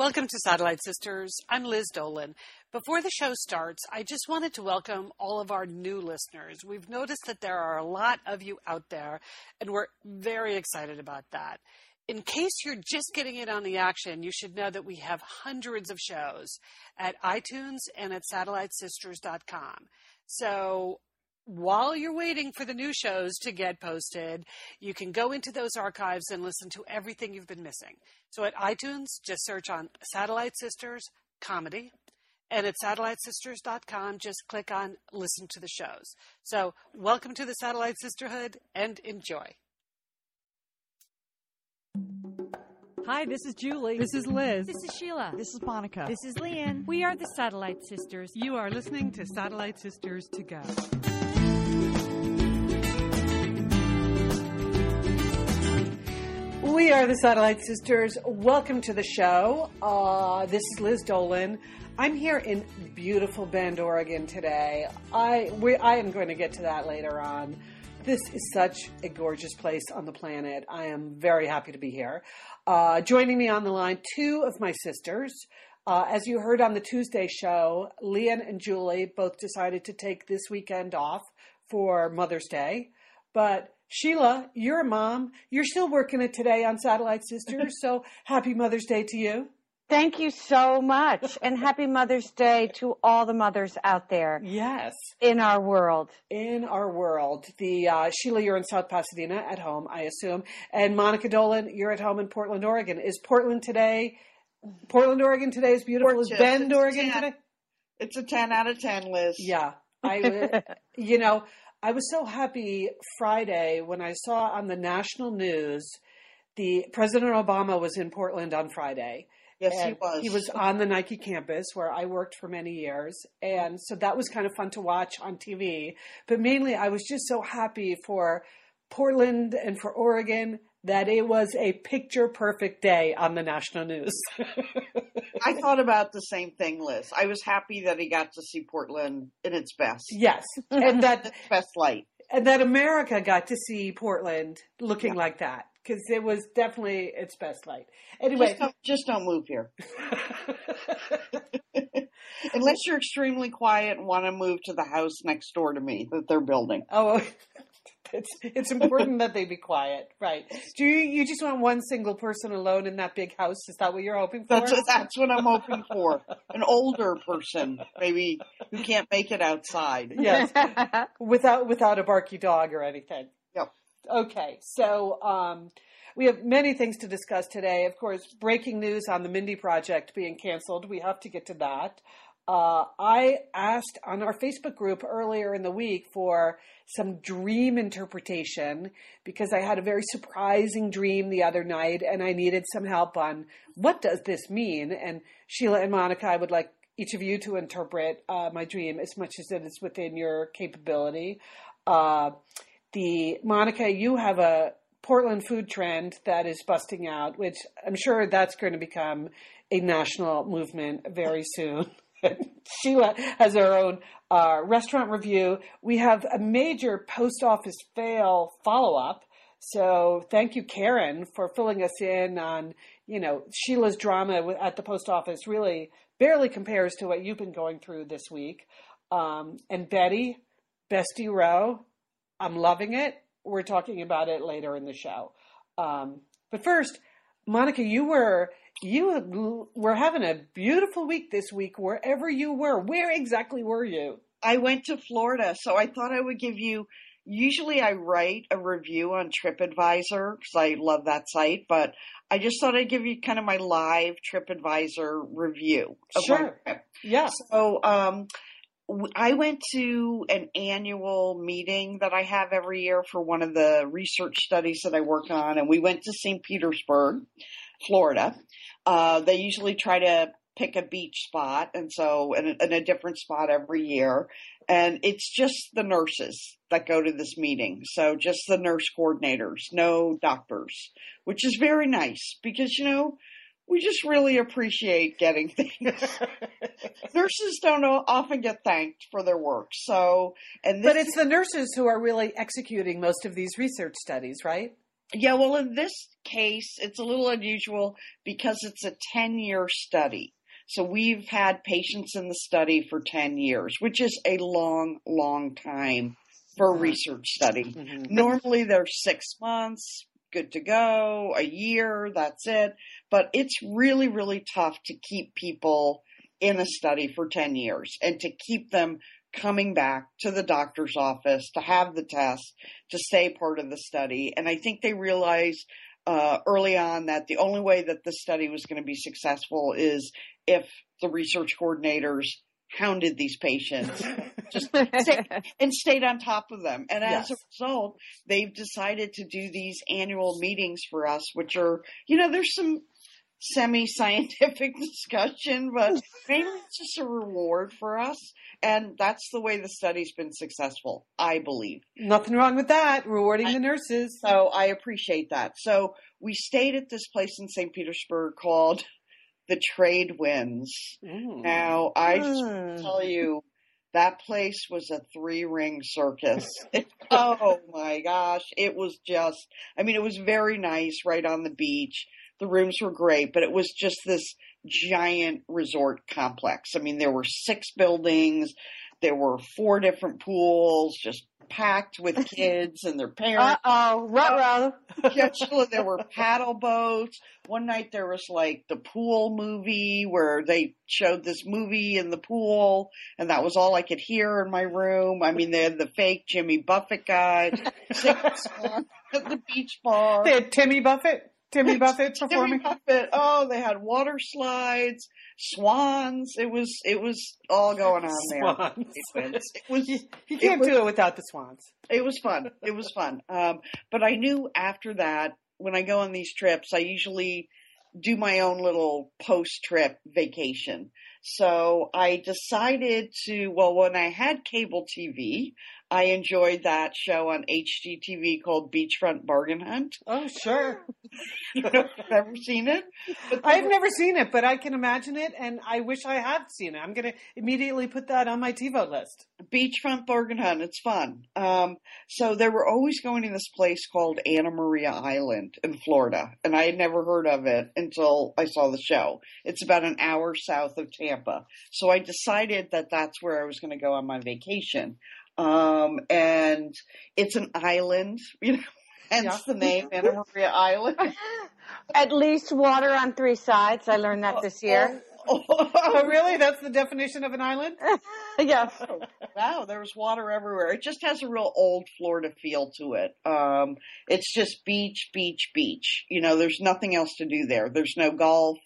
Welcome to Satellite Sisters. I'm Liz Dolan. Before the show starts, I just wanted to welcome all of our new listeners. We've noticed that there are a lot of you out there, and we're very excited about that. In case you're just getting in on the action, you should know that we have hundreds of shows at iTunes and at satellitesisters.com. So while you're waiting for the new shows to get posted, you can go into those archives and listen to everything you've been missing. So at iTunes, just search on Satellite Sisters Comedy. And at satellitesisters.com, just click on listen to the shows. So welcome to the Satellite Sisterhood and enjoy. Hi, this is Julie. This is Liz. This is Sheila. This is Monica. This is Leanne. We are the Satellite Sisters. You are listening to Satellite Sisters to Go. We are the Satellite Sisters. Welcome to the show. Uh, this is Liz Dolan. I'm here in beautiful Bend, Oregon today. I we, I am going to get to that later on. This is such a gorgeous place on the planet. I am very happy to be here. Uh, joining me on the line, two of my sisters. Uh, as you heard on the Tuesday show, Leanne and Julie both decided to take this weekend off for Mother's Day. But Sheila, you're a mom. You're still working it today on Satellite Sisters. So happy Mother's Day to you. Thank you so much. and happy Mother's Day to all the mothers out there. Yes. In our world. In our world. The uh, Sheila, you're in South Pasadena at home, I assume. And Monica Dolan, you're at home in Portland, Oregon. Is Portland today? Portland, Oregon today is beautiful. Is Bend, Oregon today? It's a 10 out of 10, Liz. Yeah. I, you know, I was so happy Friday when I saw on the national news the President Obama was in Portland on Friday. Yes, he was. He was on the Nike campus where I worked for many years. And so that was kind of fun to watch on TV. But mainly, I was just so happy for Portland and for Oregon that it was a picture perfect day on the national news. I thought about the same thing, Liz. I was happy that he got to see Portland in its best. Yes. And that its best light. And that America got to see Portland looking yeah. like that because it was definitely its best light. Anyway, just don't, just don't move here. Unless you're extremely quiet and want to move to the house next door to me that they're building. Oh, it's it's important that they be quiet, right? Do you you just want one single person alone in that big house? Is that what you're hoping for? That's that's what I'm hoping for. An older person, maybe who can't make it outside. Yes, without without a barky dog or anything. Yep. Okay, so um, we have many things to discuss today. Of course, breaking news on the Mindy project being canceled. We have to get to that. Uh, I asked on our Facebook group earlier in the week for some dream interpretation because I had a very surprising dream the other night and I needed some help on what does this mean. And Sheila and Monica, I would like each of you to interpret uh, my dream as much as it is within your capability. Uh, the Monica, you have a Portland food trend that is busting out, which I'm sure that's going to become a national movement very soon. Sheila has her own uh, restaurant review. We have a major post office fail follow up. So thank you, Karen, for filling us in on, you know, Sheila's drama at the post office really barely compares to what you've been going through this week. Um, and Betty, Bestie Row, I'm loving it. We're talking about it later in the show. Um, but first, Monica, you were you were having a beautiful week this week wherever you were. Where exactly were you? I went to Florida, so I thought I would give you. Usually, I write a review on TripAdvisor because I love that site, but I just thought I'd give you kind of my live TripAdvisor review. sure. Yeah. So, um, I went to an annual meeting that I have every year for one of the research studies that I work on, and we went to St. Petersburg, Florida. Uh, they usually try to pick a beach spot, and so in a, in a different spot every year. And it's just the nurses that go to this meeting. So just the nurse coordinators, no doctors, which is very nice because, you know, we just really appreciate getting things. nurses don't often get thanked for their work. So, and but it's the nurses who are really executing most of these research studies, right? Yeah, well, in this case, it's a little unusual because it's a 10 year study. So we've had patients in the study for 10 years, which is a long, long time for a research study. Mm-hmm. Normally they're six months, good to go, a year, that's it. But it's really, really tough to keep people in a study for 10 years and to keep them coming back to the doctor's office to have the test to stay part of the study. And I think they realized uh, early on that the only way that the study was going to be successful is if the research coordinators hounded these patients just stay, and stayed on top of them. And as Yes. a result, they've decided to do these annual meetings for us, which are, you know, there's some semi scientific discussion, but mainly it's just a reward for us. And that's the way the study's been successful, I believe. Nothing wrong with that. Rewarding the nurses. So I appreciate that. So we stayed at this place in St. Petersburg called the Trade Winds. Mm. Now, I Mm. tell you, that place was a three ring circus. oh my gosh. It was just, I mean, it was very nice right on the beach. The rooms were great, but it was just this giant resort complex. I mean, there were six buildings. There were four different pools, just packed with kids and their parents. Uh-oh, Yeah, there were paddle boats. One night there was like the pool movie where they showed this movie in the pool, and that was all I could hear in my room. I mean, they had the fake Jimmy Buffett guy singing at the beach bar. They had Timmy Buffett. Timmy Buffett performing. Buffett. Oh, they had water slides, swans. It was it was all going on there. Swans. It was You can't was- do it without the swans. it was fun. It was fun. Um, but I knew after that, when I go on these trips, I usually do my own little post trip vacation. So I decided to, well, when I had cable TV, I enjoyed that show on HGTV called Beachfront Bargain Hunt. Oh, sure. I've never seen it. I've never seen it, but I can imagine it, and I wish I had seen it. I'm going to immediately put that on my TiVo list. beachfront bargain hunt. It's fun. Um, so they were always going to this place called Anna Maria Island in Florida, and I had never heard of it until I saw the show. It's about an hour south of Tampa. So I decided that that's where I was going to go on my vacation. Um, and it's an island, you know, hence Yeah. the name Anna Maria Island. At least water on three sides. I learned that this year. Oh, really? That's the definition of an island? yes. wow, there was water everywhere. It just has a real old Florida feel to it. Um, it's just beach, beach, beach. You know, there's nothing else to do there. There's no golf.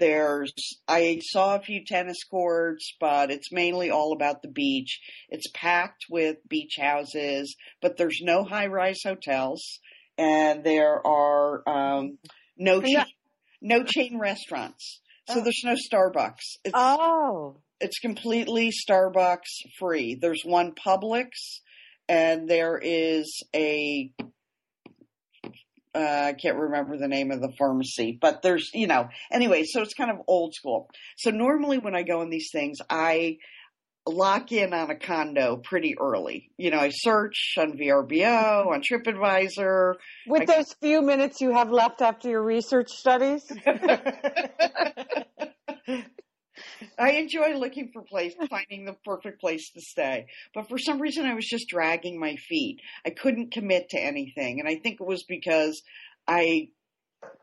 There's, I saw a few tennis courts, but it's mainly all about the beach. It's packed with beach houses, but there's no high rise hotels and there are, um, no, chain, no chain restaurants. So Oh. there's no Starbucks. It's, Oh. it's completely Starbucks free. There's one Publix, and there is a uh, I can't remember the name of the pharmacy, but there's you know anyway. So it's kind of old school. So normally when I go in these things, I lock in on a condo pretty early. You know, I search on VRBO, on TripAdvisor. With I- those few minutes you have left after your research studies? I enjoy looking for place, finding the perfect place to stay. But for some reason, I was just dragging my feet. I couldn't commit to anything, and I think it was because I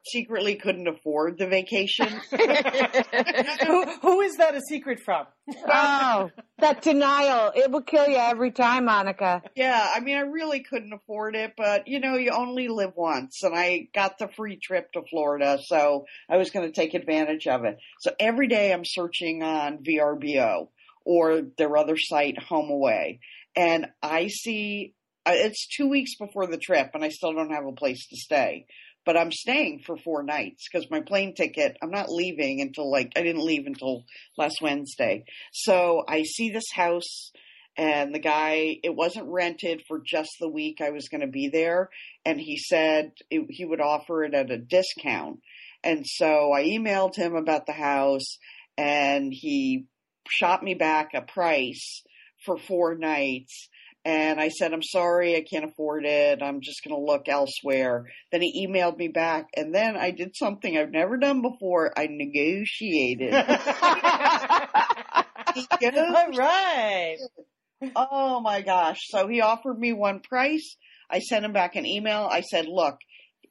secretly couldn't afford the vacation. who, who is that a secret from? oh, that denial. It will kill you every time, Monica. yeah, I mean, I really couldn't afford it, but you know, you only live once, and I got the free trip to Florida, so I was going to take advantage of it. So every day I'm searching on VRBO or their other site, Home Away, and I see uh, it's two weeks before the trip, and I still don't have a place to stay. But I'm staying for four nights because my plane ticket, I'm not leaving until like, I didn't leave until last Wednesday. So I see this house and the guy it wasn't rented for just the week I was going to be there and he said it, he would offer it at a discount and so I emailed him about the house and he shot me back a price for four nights And I said, I'm sorry, I can't afford it. I'm just going to look elsewhere. Then he emailed me back, and then I did something I've never done before. I negotiated. All right. oh my gosh. So he offered me one price. I sent him back an email. I said, look,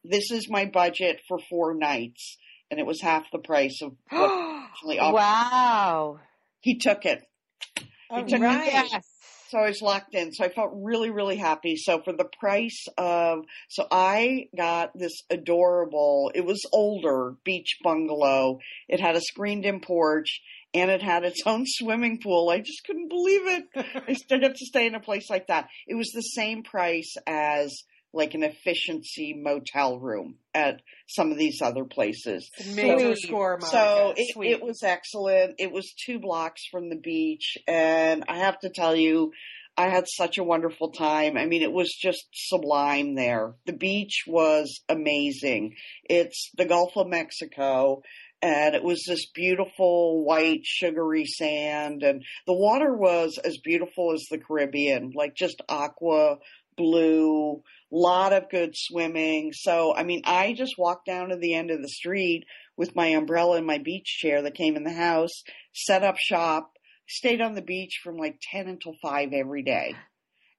this is my budget for four nights. And it was half the price of what actually offered. wow. He took it. All took me right. Yes. So I was locked in. So I felt really, really happy. So for the price of, so I got this adorable, it was older beach bungalow. It had a screened in porch and it had its own swimming pool. I just couldn't believe it. I still got to stay in a place like that. It was the same price as like an efficiency motel room at some of these other places. Major Sweet. score, Monica. So it, it was excellent. It was two blocks from the beach. And I have to tell you, I had such a wonderful time. I mean, it was just sublime there. The beach was amazing. It's the Gulf of Mexico. And it was this beautiful white sugary sand and the water was as beautiful as the Caribbean, like just aqua blue, lot of good swimming. So, I mean, I just walked down to the end of the street with my umbrella and my beach chair that came in the house, set up shop, stayed on the beach from like 10 until 5 every day.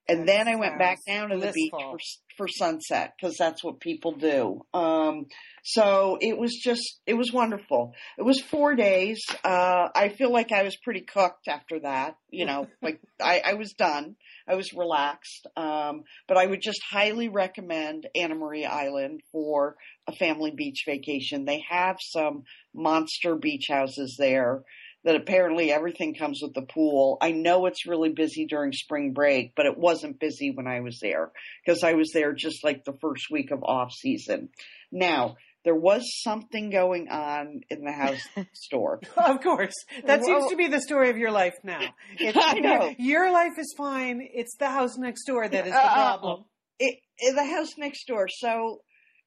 And That then I went back down to the beach for, for sunset because that's what people do. Um, so it was just, it was wonderful. It was four days. Uh, I feel like I was pretty cooked after that. You know, like I, I was done. I was relaxed. Um, but I would just highly recommend Anna Marie Island for a family beach vacation. They have some monster beach houses there that apparently everything comes with the pool. I know it's really busy during spring break, but it wasn't busy when I was there because I was there just like the first week of off season. Now, there was something going on in the house store. Of course. That seems to be the story of your life now. It's, I know. Your life is fine. It's the house next door that is the Uh-oh. problem. it, it- the house next door. So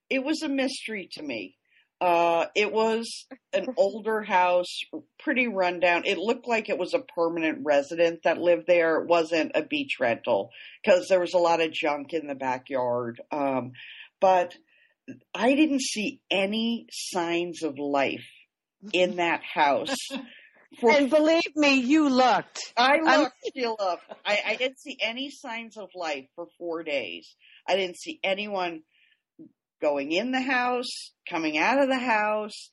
it was a mystery to me. Uh, it was an older house, pretty rundown. It looked like it was a permanent resident that lived there. It wasn't a beach rental because there was a lot of junk in the backyard. Um, but I didn't see any signs of life in that house. For And believe me, you looked. I I'm- looked, I, I didn't see any signs of life for four days. I didn't see anyone going in the house, coming out of the house.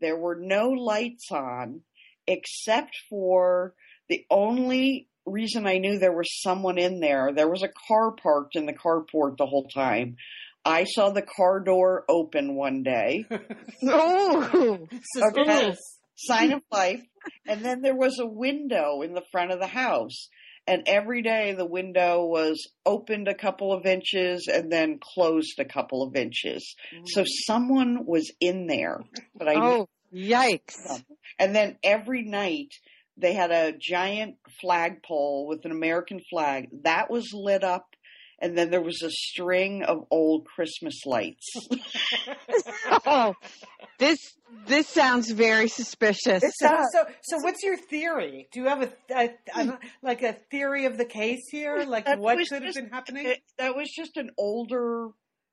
There were no lights on except for the only reason I knew there was someone in there. There was a car parked in the carport the whole time. I saw the car door open one day Ooh. Suspicious. sign of life. And then there was a window in the front of the house. And every day the window was opened a couple of inches and then closed a couple of inches. So mm. someone was in there. But I Oh, yikes. and then every night they had a giant flagpole with an American flag that was lit up. And then there was a string of old Christmas lights. oh, this this sounds very suspicious. So, so, so what's your theory? Do you have a, a, a hmm. like a theory of the case here? Like That what was could have been happening? It- that was just an older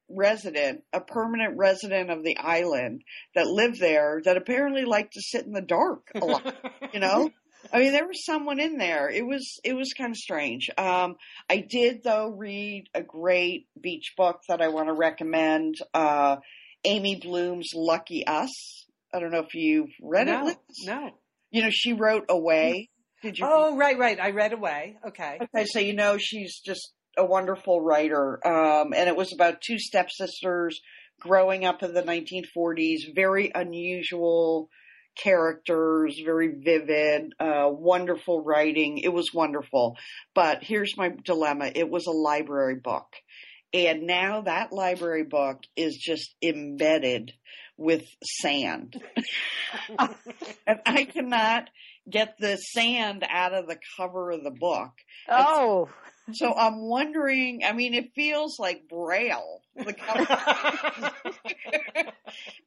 resident, a permanent resident of the island that lived there that apparently liked to sit in the dark a lot, you know? I mean, there was someone in there. It was, it was kind of strange. Um, I did though read a great beach book that I want to recommend, uh, Amy Bloom's Lucky Us. I don't know if you've read it. no, Liz. no. You know, she wrote Away. Did you? Oh, right, right. I read away. Okay. Okay, so you know she's just a wonderful writer. Um, and it was about two stepsisters growing up in the 1940s, very unusual characters, very vivid, uh, wonderful writing. It was wonderful. But here's my dilemma. It was a library book. And now that library book is just embedded with sand. and I cannot get the sand out of the cover of the book. Oh, So I'm wondering, I mean, it feels like Braille. The cover.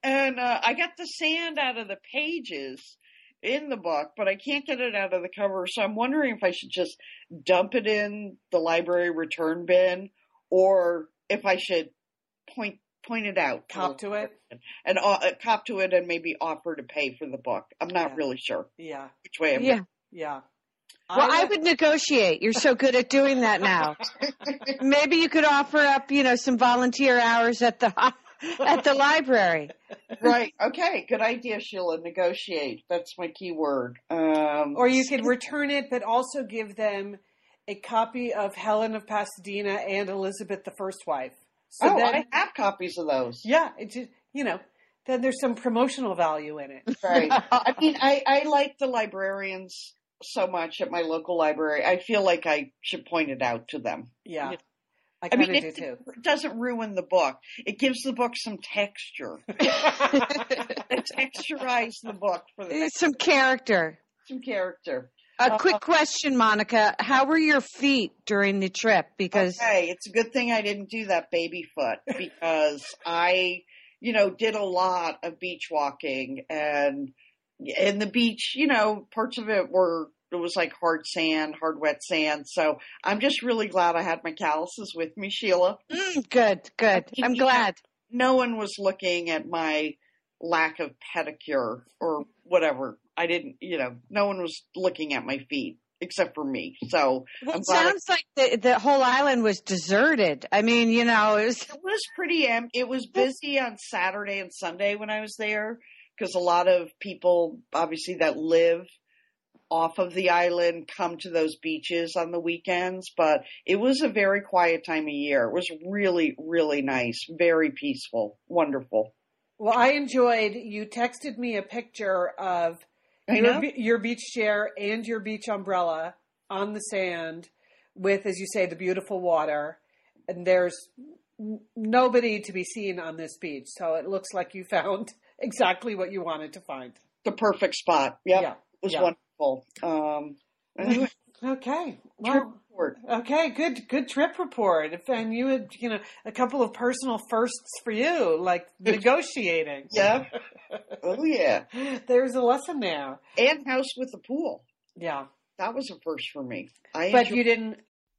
and uh, I got the sand out of the pages. in the book, but I can't get it out of the cover. So I'm wondering if I should just dump it in the library return bin or if I should point point it out. Cop to it? And uh, cop to it and maybe offer to pay for the book. I'm not Yeah. really sure Yeah. which way I'm Yeah. Yeah. Well, I would negotiate. You're so good at doing that now. Maybe you could offer up, you know, some volunteer hours at the at the library. right. Okay. Good idea, Sheila. Negotiate. That's my key word. Um, Or you could return it, but also give them a copy of Helen of Pasadena and Elizabeth the First Wife. So oh, then, I have copies of those. yeah, it just, you know, then there's some promotional value in it. Right. I mean, I, I like the librarians so much at my local library. I feel like I should point it out to them. Yeah. Yeah. I I mean, of do it, too. doesn't ruin the book. It gives the book some texture. it texturize the book for the Some character. some character. A Uh, quick question, Monica. How were your feet during the trip? Because Okay, it's a good thing I didn't do that baby foot because I, you know, did a lot of beach walking and in the beach, you know, parts of it were it was like hard sand, hard wet sand. So I'm just really glad I had my calluses with me, Sheila. Mm, good, good. I'm glad. No one was looking at my lack of pedicure or whatever. I didn't, you know, no one was looking at my feet except for me. So Well, it glad I- sounds like the, the whole island was deserted. I mean, you know, it was. It was pretty em- it was busy on Saturday and Sunday when I was there because a lot of people obviously that live off of the island come to those beaches on the weekends, but it was a very quiet time of year. It was really really nice, very peaceful, wonderful. Well, I enjoyed, you texted me a picture of your, your beach chair and your beach umbrella on the sand with, as you say, the beautiful water. And there's nobody to be seen on this beach. So it looks like you found exactly what you wanted to find. The perfect spot. Yep. Yeah. It was yeah. wonderful. Um anyway, Okay. trip Well, report. okay. Good, good trip report. And you had, you know, a couple of personal firsts for you, like negotiating. Yeah. Oh yeah. There's a lesson there. And house with a pool. Yeah. That was a first for me. I But enjoyed- you didn't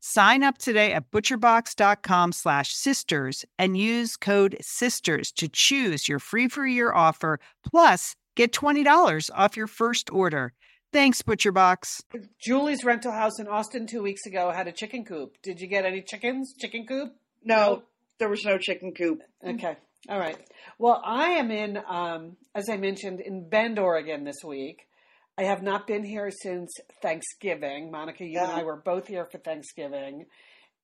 Sign up today at butcherbox.com slash sisters and use code sisters to choose your free for a year offer plus get $20 off your first order. Thanks, ButcherBox. Julie's rental house in Austin two weeks ago had a chicken coop. Did you get any chickens? Chicken coop? No, there was no chicken coop. Okay. All right. Well, I am in, um, as I mentioned, in Bend, Oregon this week. I have not been here since Thanksgiving. Monica, you and I were both here for Thanksgiving.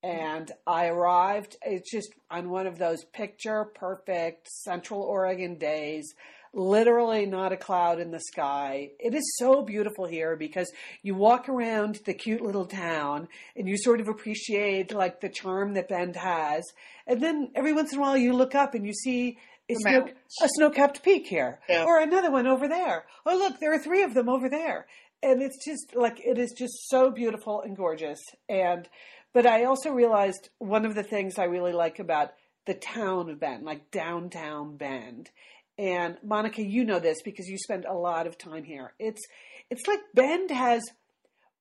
Mm-hmm. And I arrived, it's just on one of those picture perfect Central Oregon days. Literally not a cloud in the sky. It is so beautiful here because you walk around the cute little town and you sort of appreciate like the charm that Bend has. And then every once in a while you look up and you see a, snow, a snow-capped peak here Yeah. or another one over there. Oh, look, there are three of them over there. And it's just like, it is just so beautiful and gorgeous. And, but I also realized one of the things I really like about the town of Bend, like downtown Bend. And Monica, you know this because you spend a lot of time here. It's, it's like Bend has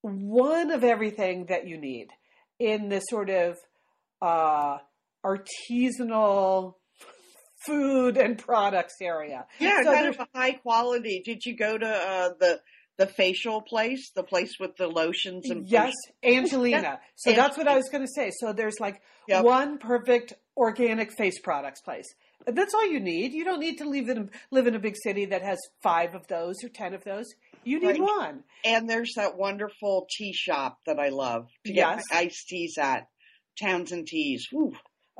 one of everything that you need in this sort of uh, artisanal food and products area. Yeah, So kind of a high quality. Did you go to uh, the the facial place, the place with the lotions and Yes, Angelina. So Yeah. that's what I was going to say. So there's like Yep. one perfect organic face products place. That's all you need. You don't need to live in live in a big city that has five of those or ten of those. You need Right. one. And there's that wonderful tea shop that I love to get Yes. my iced teas at. Townshend Teas.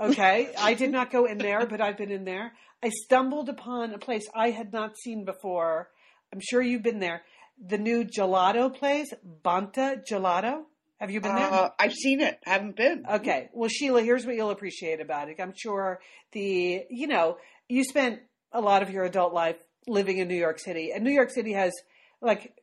Okay, I did not go in there, but I've been in there. I stumbled upon a place I had not seen before. I'm sure you've been there. The new gelato place, Bonta Gelato. Have you been there? Uh, I've seen it. Haven't been. Okay. Well, Sheila, here's what you'll appreciate about it. I'm sure the, you know, you spent a lot of your adult life living in New York City, and New York City has like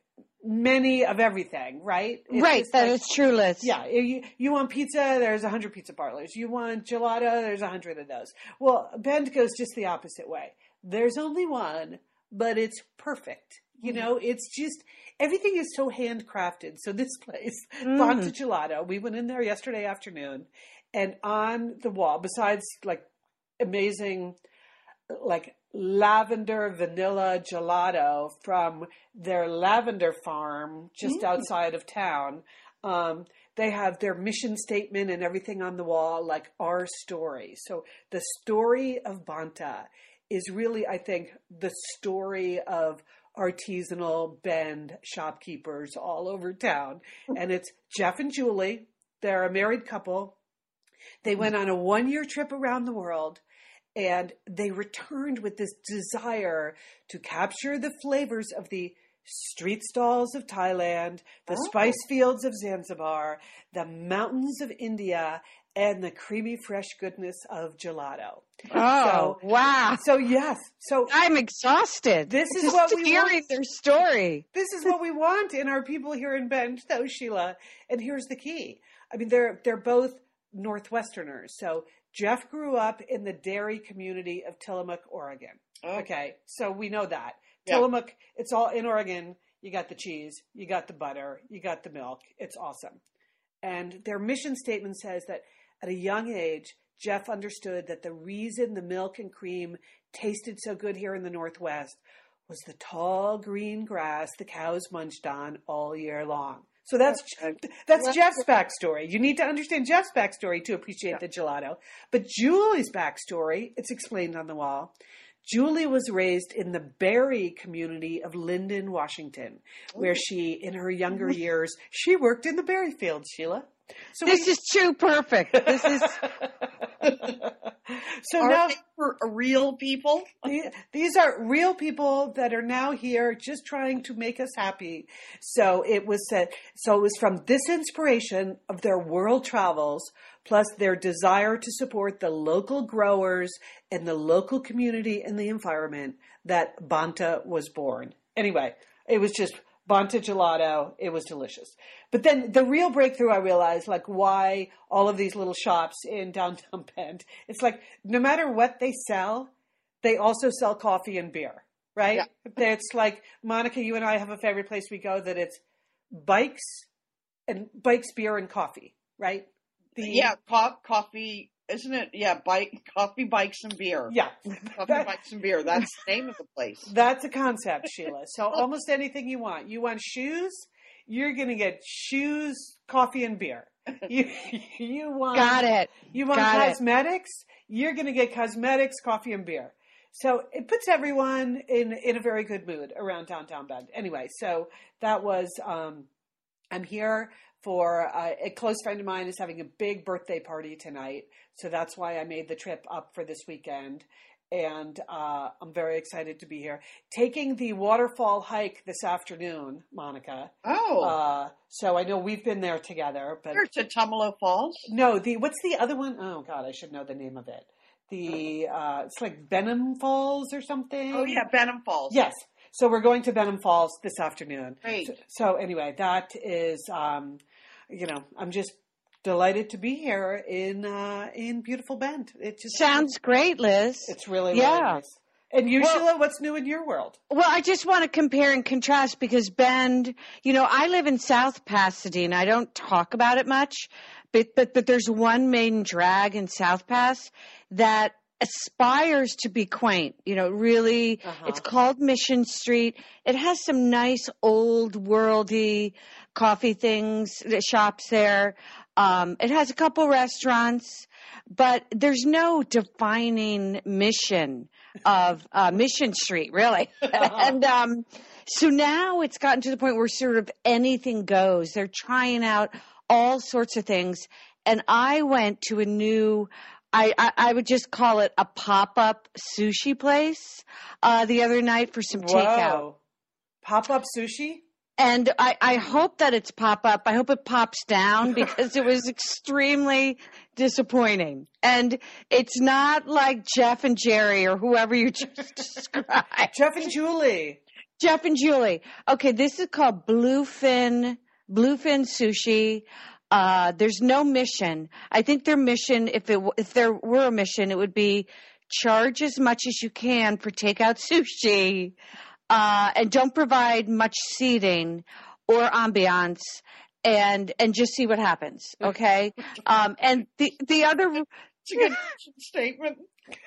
many of everything, right? It's right, that like- is true, Liz. yeah, you, you want pizza, there's a hundred pizza parlors. You want gelato, there's a hundred of those. Well, Bend goes just the opposite way. There's only one, but it's perfect. You mm-hmm. know, it's just everything is so handcrafted. So this place, mm. Bonta Gelato, we went in there yesterday afternoon, and on the wall, besides like amazing, like lavender vanilla gelato from their lavender farm just mm. outside of town. Um, they have their mission statement and everything on the wall, like our story. So the story of Bonta is really, I think, the story of artisanal Bend shopkeepers all over town. Hmm. And it's Jeff and Julie. They're a married couple. They hmm. went on a one year trip around the world and they returned with this desire to capture the flavors of the street stalls of Thailand, the Oh. spice fields of Zanzibar, the mountains of India, and the creamy fresh goodness of gelato. Oh, wow. So yes, so I'm exhausted. This is Just what we hearing want. their story. this is what we want in our people here in Bend, though, Sheila. And here's the key. I mean, they're they're both Northwesterners. So Jeff grew up in the dairy community of Tillamook, Oregon. Oh, Okay, so we know that Yeah. Tillamook. It's all in Oregon. You got the cheese, you got the butter, you got the milk. It's awesome. And their mission statement says that at a young age, Jeff understood that the reason the milk and cream tasted so good here in the Northwest was the tall green grass the cows munched on all year long. So that's that's Well, Jeff's backstory. You need to understand Jeff's backstory to appreciate the gelato. But Julie's backstory, it's explained on the wall. Julie was raised in the Berry community of Lynden, Washington, where she, in her younger years, she worked in the berry fields, Sheila. So This is too perfect. This is so now for real people? these are real people that are now here just trying to make us happy. So it was said, so it was from this inspiration of their world travels plus their desire to support the local growers and the local community and the environment that Bonta was born. Anyway, it was just Bonta gelato. It was delicious. But then the real breakthrough I realized, like why all of these little shops in downtown Bend, it's like no matter what they sell, they also sell coffee and beer, right? Yeah. It's like Monica, you and I have a favorite place we go that it's bikes and bikes, beer, and coffee, right? The- Yeah, co- coffee, isn't it? Yeah, bike, coffee, bikes, and beer. yeah. Coffee, That- bikes, and beer. That's the name of the place. That's a concept, Sheila. So almost anything you want. You want shoes, you're gonna get shoes, coffee, and beer. You you want got it. You want Got it. cosmetics, you're gonna get cosmetics, coffee, and beer. So it puts everyone in in a very good mood around downtown Bend. Anyway, so that was um I'm here for uh, a close friend of mine is having a big birthday party tonight, so that's why I made the trip up for this weekend, and uh, I'm very excited to be here. Taking the waterfall hike this afternoon, Monica. Oh, Uh, so I know we've been there together, but to Tumalo Falls. no, the what's the other one? Oh God, I should know the name of it. The uh, it's like Benham Falls or something. Oh yeah, Benham Falls. Yes. So we're going to Benham Falls this afternoon. Great. So, so anyway, that is, um, you know, I'm just delighted to be here in uh, in beautiful Bend. It just Sounds great, Liz. It's really really Yeah. nice. And you, Well- Sheila, what's new in your world? Well, I just want to compare and contrast because Bend, you know, I live in South Pasadena. I don't talk about it much, but but but there's one main drag in South Pass that aspires to be quaint. You know, really, Uh-huh. it's called Mission Street. It has some nice old worldy coffee things, shops there. Um, it has a couple restaurants, but there's no defining mission of uh, Mission Street, really. and um, so now it's gotten to the point where sort of anything goes. They're trying out all sorts of things. And I went to a new, I, I, I would just call it a pop up sushi place uh, the other night for some takeout. Pop up sushi. And I, I hope that it's pop up. I hope it pops down because it was extremely disappointing. And it's not like Jeff and Jerry or whoever you just described. Jeff and Julie. Jeff and Julie. Okay, this is called Bluefin Bluefin Sushi. Uh, there's no mission. I think their mission, if it if there were a mission, it would be charge as much as you can for takeout sushi, uh, and don't provide much seating or ambiance, and and just see what happens. Okay. Um, and the the other a statement.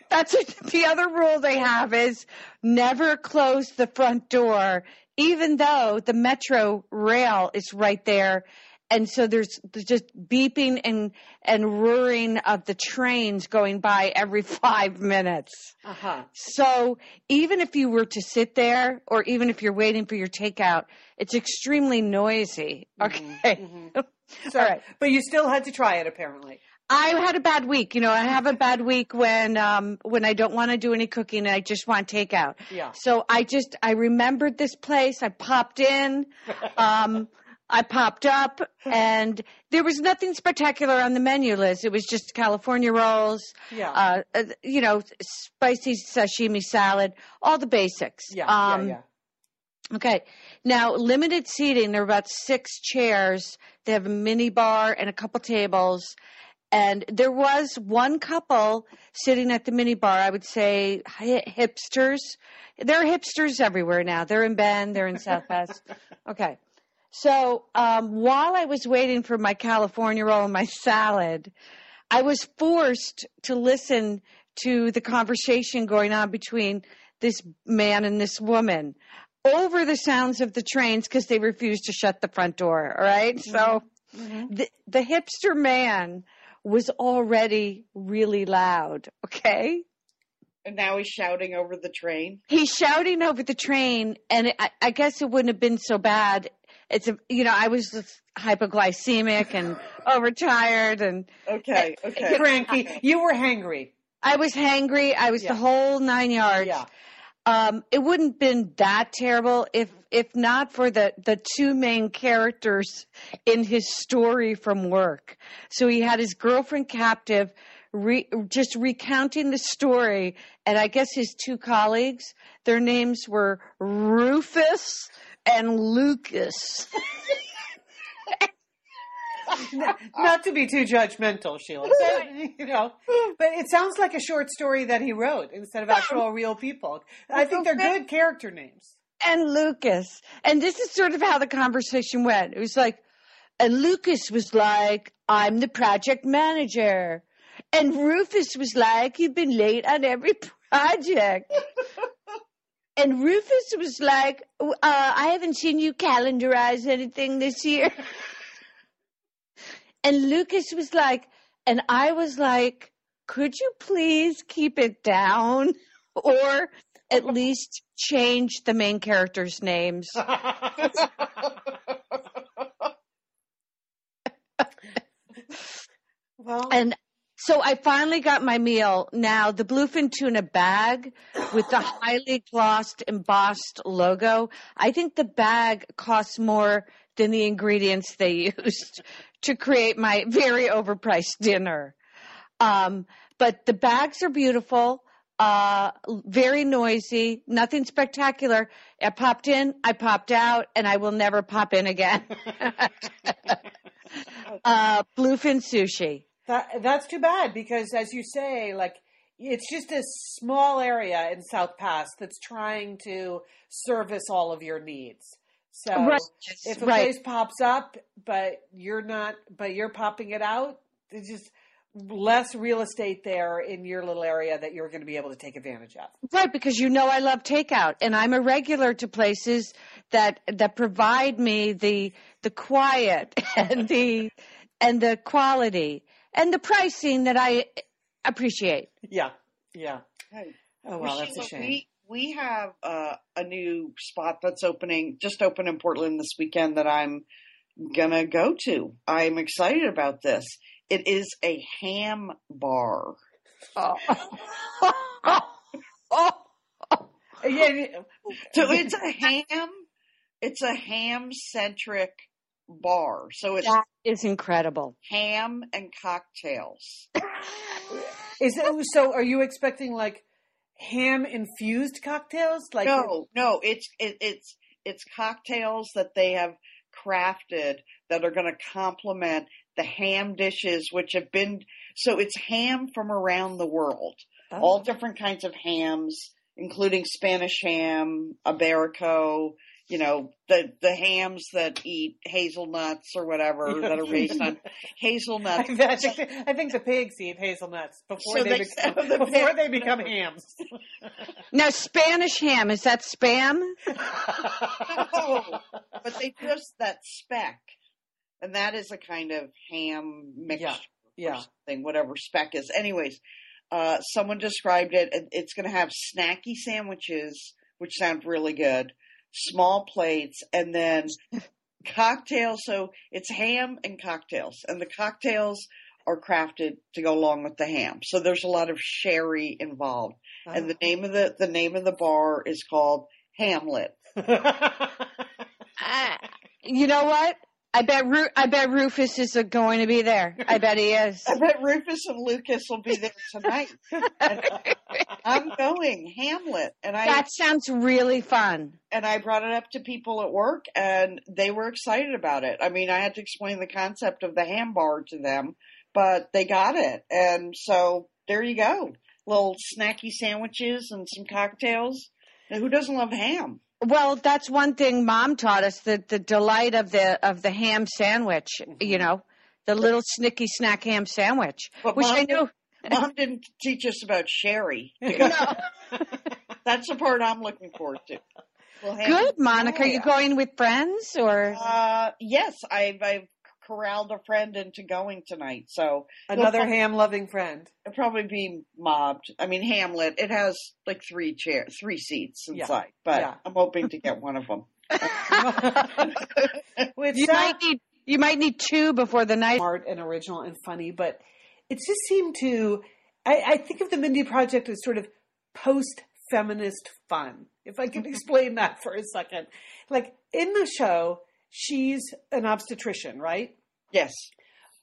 that's it. the other rule they have is never close the front door, even though the metro rail is right there and so there's, just beeping and and roaring of the trains going by every five minutes. Uh huh. So even if you were to sit there, or even if you're waiting for your takeout, it's extremely noisy. Okay. So, All right. but you still had to try it apparently. I had a bad week. You know, I have a bad week when um when I don't want to do any cooking and I just want takeout. Yeah. So I just I remembered this place. I popped in. Um I popped up and there was nothing spectacular on the menu list. It was just California rolls, Yeah. uh, uh you know, spicy sashimi salad, all the basics. yeah. Um, yeah. Okay. Now, limited seating, there are about six chairs. They have a mini bar and a couple tables. And there was one couple sitting at the mini bar, I would say hipsters. There are hipsters everywhere now. They're in Bend, they're in South Pass. Okay. So um, while I was waiting for my California roll and my salad, I was forced to listen to the conversation going on between this man and this woman over the sounds of the trains because they refused to shut the front door. All right? So the, the hipster man was already really loud. Okay. And now he's shouting over the train. He's shouting over the train, and I, I guess it wouldn't have been so bad. It's a, you know, I was just hypoglycemic and overtired, and Okay, okay. Frankie, you were hangry. I was hangry. I was Yeah. the whole nine yards. Yeah. Um, it wouldn't been that terrible if if not for the the two main characters in his story from work. So he had his girlfriend captive, re, just recounting the story, and I guess his two colleagues, their names were Rufus and Lucas. Not to be too judgmental, Sheila. but, you know, but it sounds like a short story that he wrote instead of actual real people. I think they're good character names. and Lucas. And this is sort of how the conversation went. It was like, and Lucas was like, I'm the project manager. And Rufus was like, You've been late on every project. And Rufus was like, uh, I haven't seen you calendarize anything this year. and Lucas was like, and I was like, Could you please keep it down? Or at least change the main characters' names. well, And so I finally got my meal. Now, the bluefin tuna bag with the highly glossed embossed logo, I think the bag costs more than the ingredients they used to create my very overpriced dinner. Um, but the bags are beautiful, uh, very noisy, nothing spectacular. I popped in, I popped out, and I will never pop in again. uh, bluefin sushi. That, that's too bad because, as you say, like it's just a small area in South Pas that's trying to service all of your needs. So Right, if a right. place pops up, but you're not, but you're popping it out, it's just less real estate there in your little area that you're going to be able to take advantage of. Right, because you know I love takeout, and I'm a regular to places that that provide me the the quiet and the and the quality and the pricing that I appreciate. Yeah, yeah. Hey. Oh well, that's a shame. We, we have uh, a new spot that's opening, just opened in Portland this weekend that I'm gonna go to. I'm excited about this. It is a ham bar. Oh. Yeah, yeah. So it's a ham. It's a ham centric bar. So it's that is incredible. ham and cocktails. Is it so? Are you expecting like ham infused cocktails? Like no, no, it's it, it's it's cocktails that they have crafted that are going to complement the ham dishes, which have been so it's ham from around the world, all oh. different kinds of hams, including Spanish ham, Iberico. You know the the hams that eat hazelnuts or whatever that are raised on hazelnuts. I think, I think the pigs eat hazelnuts before So they, they- become, the before pig- they become hams. Now, Spanish ham is that spam? No, but they just that speck. and that is a kind of ham mixture Yeah, or yeah. something, whatever speck is. Anyways, uh, someone described it. It's going to have snacky sandwiches, which sound really good, small plates, and then cocktails. So it's ham and cocktails, and the cocktails are crafted to go along with the ham. So there's a lot of sherry involved, and the name of the the name of the bar is called Hamlet. Ah, you know what? I bet Ru- I bet Rufus is going to be there. I bet he is. I bet Rufus and Lucas will be there tonight. I'm going Hamlet, and I That sounds really fun. and I brought it up to people at work, and they were excited about it. I mean, I had to explain the concept of the ham bar to them, but they got it, and so there you go, little snacky sandwiches and some cocktails. And who doesn't love ham? Well, that's one thing Mom taught us: the the delight of the of the ham sandwich. You know, the little snicky snack ham sandwich, But which Mom, I know. Mom didn't teach us about sherry. No. That's the part I'm looking forward to. Well, Good, Monica. Are you going with friends or? Uh, yes, I've, I've corralled a friend into going tonight, so Another ham loving friend. it'll probably be mobbed. I mean, Hamlet. It has like three chair, three seats Yeah. inside, but Yeah. I'm hoping to get one of them. With You might need you might need two before the night. smart and original and funny, but it just seemed to. I, I think of the Mindy Project as sort of post feminist fun, if I can explain that for a second. Like in the show, she's an obstetrician, right? Yes,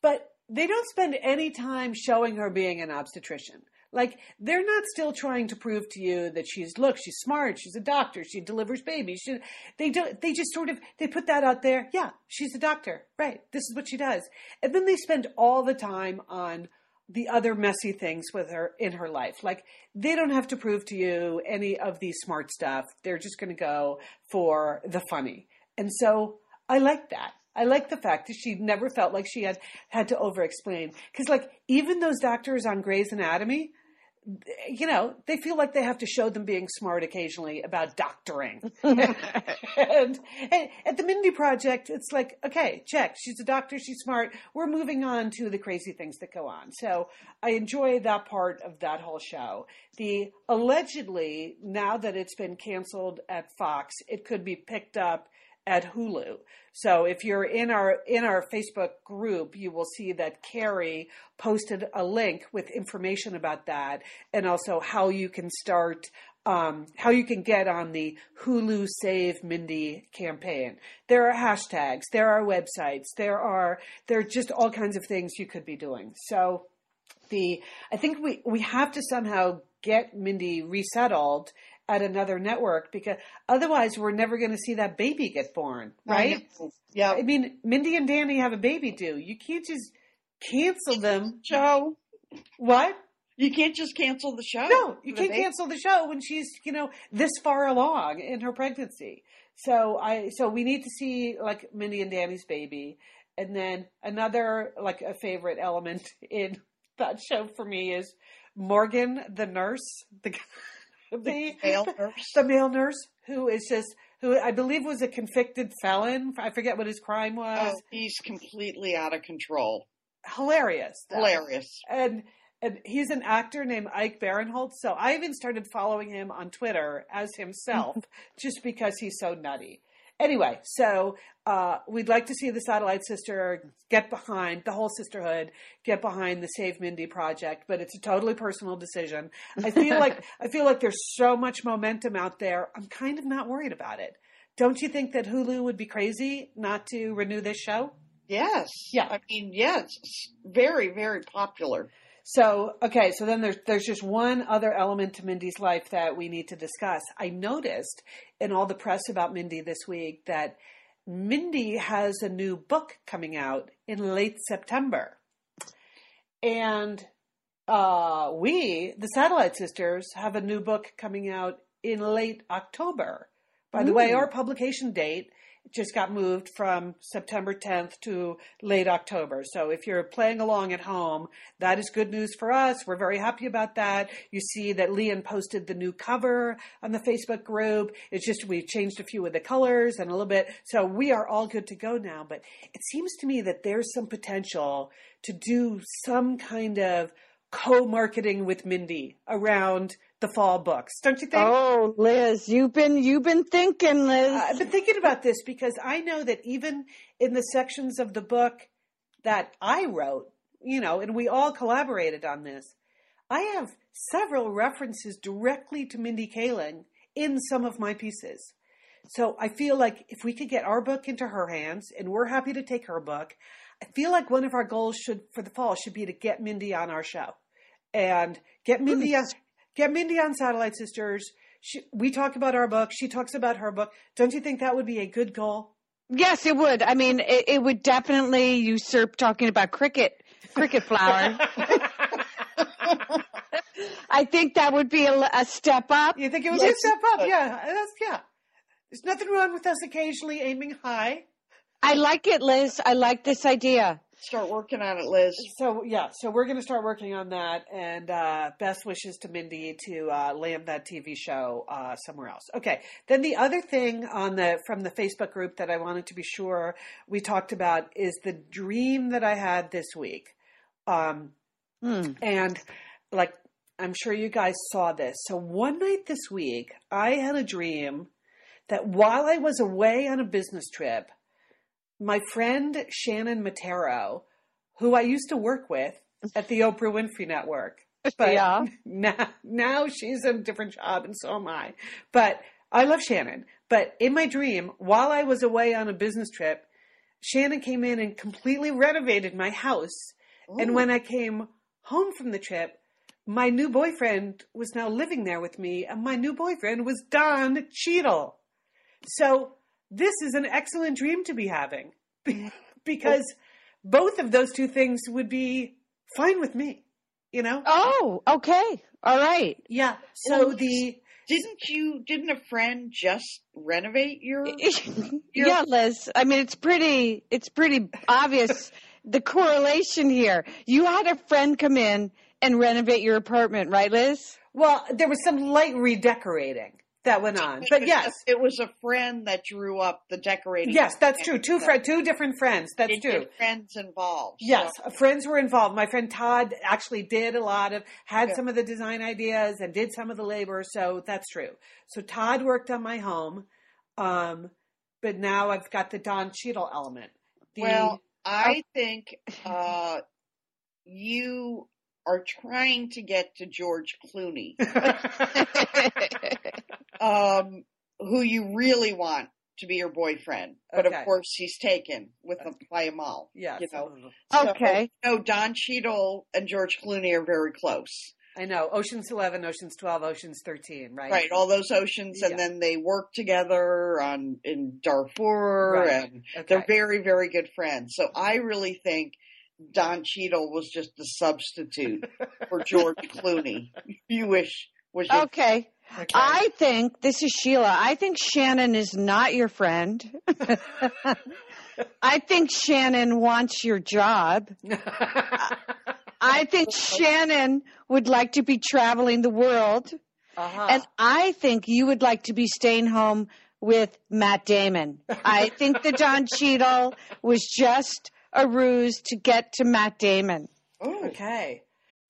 But they don't spend any time showing her being an obstetrician. Like they're not still trying to prove to you that she's look, she's smart, she's a doctor, she delivers babies. She, they do they just sort of they put that out there. Yeah, she's a doctor. Right. This is what she does. And then they spend all the time on the other messy things with her in her life. Like they don't have to prove to you any of the smart stuff. They're just going to go for the funny. And so I like that. I like the fact that she never felt like she had had to over explain because like even those doctors on Grey's Anatomy you know, they feel like they have to show them being smart occasionally about doctoring. and, and at the Mindy Project, it's like, okay, check. She's a doctor. She's smart. We're moving on to the crazy things that go on. So I enjoy that part of that whole show. The allegedly, now that it's been canceled at Fox, it could be picked up at Hulu. So if you're in our in our Facebook group, you will see that Carrie posted a link with information about that and also how you can start um, how you can get on the Hulu Save Mindy campaign. There are hashtags, there are websites, there are there are just all kinds of things you could be doing. So the I think we we have to somehow get Mindy resettled at another network because otherwise we're never going to see that baby get born, right? Yeah, I mean, Mindy and Danny have a baby due. You can't just cancel them. show. What? You can't just cancel the show. No, you can't baby. cancel the show when she's, you know, this far along in her pregnancy. So I so we need to see like Mindy and Danny's baby. And then another like a favorite element in that show for me is Morgan the nurse, the the male nurse. the male nurse who is just who I believe was a convicted felon. I forget what his crime was. Oh, he's completely out of control. Hilarious. though. Hilarious. and and he's an actor named Ike Barinholtz. So I even started following him on Twitter as himself, just because he's so nutty. Anyway, so uh, we'd like to see the Satellite Sister get behind the whole sisterhood, get behind the Save Mindy project, but it's a totally personal decision. I feel like I feel like there's so much momentum out there. I'm kind of not worried about it. Don't you think that Hulu would be crazy not to renew this show? Yes. Yeah. I mean, yeah, it's it's very, very popular. So, okay, so then there's there's just one other element to Mindy's life that we need to discuss. I noticed in all the press about Mindy this week that Mindy has a new book coming out in late September. And uh, we, the Satellite Sisters, have a new book coming out in late October. By the way, our publication date just got moved from September 10th to late October. So if you're playing along at home, that is good news for us. We're very happy about that. You see that Lian posted the new cover on the Facebook group. It's just we changed a few of the colors and a little bit. So we are all good to go now. But it seems to me that there's some potential to do some kind of co-marketing with Mindy around the fall books, don't you think? Oh, Liz, you've been you've been thinking, Liz. I've been thinking about this because I know that even in the sections of the book that I wrote, you know, and we all collaborated on this, I have several references directly to Mindy Kaling in some of my pieces. So I feel like if we could get our book into her hands, and we're happy to take her book, I feel like one of our goals should for the fall should be to get Mindy on our show and get Mindy on get Mindy on Satellite Sisters. She, we talk about our book. She talks about her book. Don't you think that would be a good goal? yes, it would. I mean, it, it would definitely usurp talking about cricket cricket flour. I think that would be a, a step up. You think it would be a step up? Yeah, that's yeah. There's nothing wrong with us occasionally aiming high. I like it, Liz. I like this idea. Start working on it, Liz. So yeah, so we're going to start working on that, and uh, best wishes to Mindy to uh, land that TV show uh, somewhere else. Okay, then the other thing on the from the Facebook group that I wanted to be sure we talked about is the dream that I had this week, um, Hmm. and like I'm sure you guys saw this. So one night this week, I had a dream that while I was away on a business trip, my friend Shannon Matero, who I used to work with at the Oprah Winfrey Network, but Yeah. now, now she's in a different job and so am I. But I love Shannon. But in my dream, while I was away on a business trip, Shannon came in and completely renovated my house. And when I came home from the trip, my new boyfriend was now living there with me, and my new boyfriend was Don Cheadle. So this is an excellent dream to be having mm-hmm. because both of those two things would be fine with me, you know? Oh, okay. All right. Yeah. So Well, the Didn't you? Didn't a friend just renovate your? yeah, Liz. I mean, it's pretty. It's pretty obvious the correlation here. You had a friend come in and renovate your apartment, right, Liz? well, there was some light redecorating that went on, but yes, it was a friend that drew up the decorating. yes, that's true. Two So friend, two different friends. That's true. friends involved. Yes, So, friends were involved. My friend Todd actually did a lot of, had Yeah. some of the design ideas and did some of the labor. So that's true. So Todd worked on my home. Um, but now I've got the Don Cheadle element. The, well, I think uh, you are trying to get to George Clooney, um, who you really want to be your boyfriend, but Okay. of course he's taken with a, by Amal. yeah, you know. of them. So, Okay. no, Don Cheadle and George Clooney are very close. I know. Ocean's 11, Ocean's 12, Ocean's 13, right? Right, all those oceans, and then they work together on in Darfur, Right. and Okay. they're very, very good friends. So I really think Don Cheadle was just a substitute for George Clooney. You wish was your Okay. Okay. I think this is Sheila. I think Shannon is not your friend. I think Shannon wants your job. I think Shannon would like to be traveling the world. uh-huh. And I think you would like to be staying home with Matt Damon. I think the Don Cheadle was just a ruse to get to Matt Damon. Oh, okay.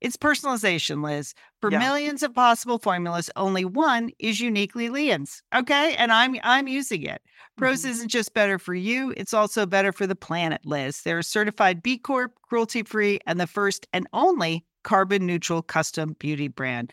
It's personalization, Liz. For yeah. millions of possible formulas, only one is uniquely Lian's. Okay? And I'm I'm using it. Prose mm-hmm. isn't just better for you, it's also better for the planet, Liz. They're certified B Corp, cruelty free, and the first and only carbon neutral custom beauty brand.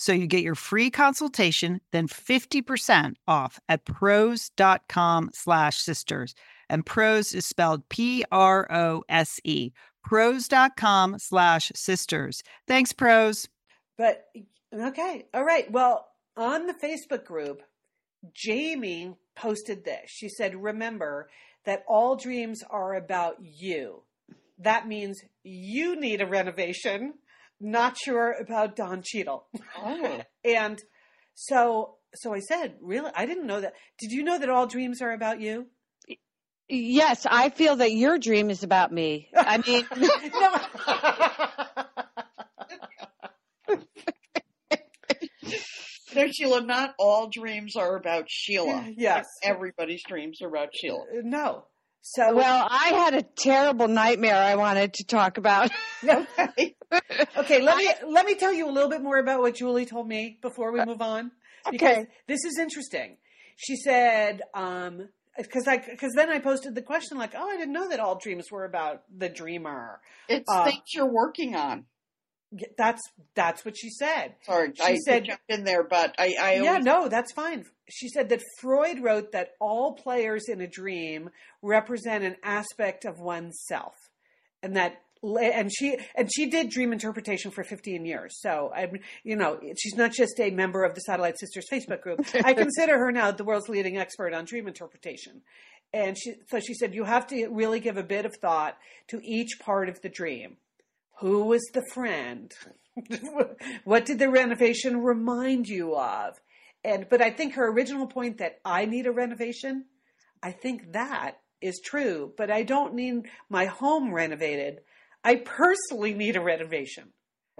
So you get your free consultation, then 50% off at prose.com slash sisters. And prose is spelled P-R-O-S-E. Prose.com slash sisters. Thanks, Prose. But okay. All right. Well, on the Facebook group, Jamie posted this. She said, Remember that all dreams are about you. That means you need a renovation. Not sure about Don Cheadle. Oh. and so so I said, Really? I didn't know that. Did you know that all dreams are about you? Yes, I feel that your dream is about me. I mean, No, Sheila, not all dreams are about Sheila. Yes. Everybody's dreams are about Sheila. No. So Well, I had a terrible nightmare I wanted to talk about. okay. okay, let me let me tell you a little bit more about what Julie told me before we move on. Because okay. this is interesting. She said, um, because I because then I posted the question like, oh, I didn't know that all dreams were about the dreamer. It's uh, things you're working on. That's that's what she said. Sorry, she I said jumped in there, but I, I yeah, no, that's fine. She said that Freud wrote that all players in a dream represent an aspect of oneself, and that and she and she did dream interpretation for 15 years so i'm you know she's not just a member of the satellite sisters facebook group i consider her now the world's leading expert on dream interpretation and she so she said you have to really give a bit of thought to each part of the dream who was the friend? what did the renovation remind you of? And but I think her original point that I need a renovation, I think that is true, but I don't need my home renovated. I personally need a renovation.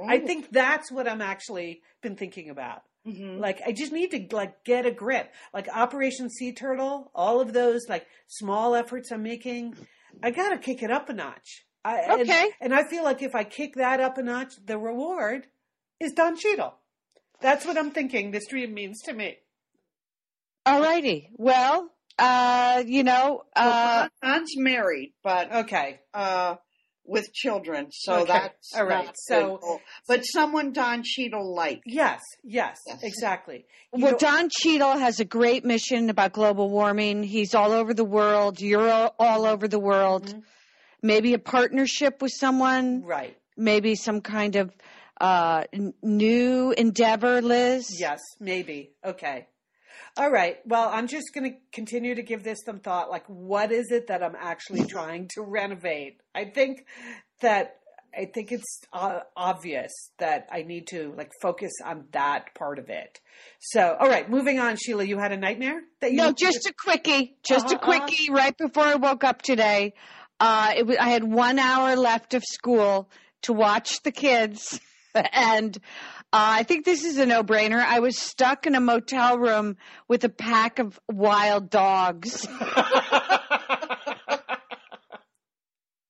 I think that's what I'm actually been thinking about. Mhm. Like I just need to like get a grip. Like Operation Sea Turtle, all of those like small efforts I'm making, I got to kick it up a notch. I, Okay. And, I feel like if I kick that up a notch, the reward is Don Cheadle. That's what I'm thinking this dream means to me. All righty. Well, uh, you know, uh, Well, Don's married, but Okay. uh, with children, so Okay. that's All right. So- good. but someone Don Cheadle liked. Yes, yes, Yes. exactly. You well, know- Don Cheadle has a great mission about global warming. He's all over the world. You're all, all over the world. Mhm. Maybe a partnership with someone. right. Maybe some kind of uh, n- new endeavor, Liz. Yes, maybe. Okay. All right. Well, I'm just going to continue to give this some thought. Like, what is it that I'm actually trying to renovate? I think that I think it's uh, obvious that I need to like focus on that part of it. So, all right, moving on. Sheila, you had a nightmare that you No, just a quickie. Just a Uh-huh, uh-huh. quickie. Right before I woke up today, uh, it was, I had one hour left of school to watch the kids, and uh, I think this is a no-brainer. I was stuck in a motel room with a pack of wild dogs,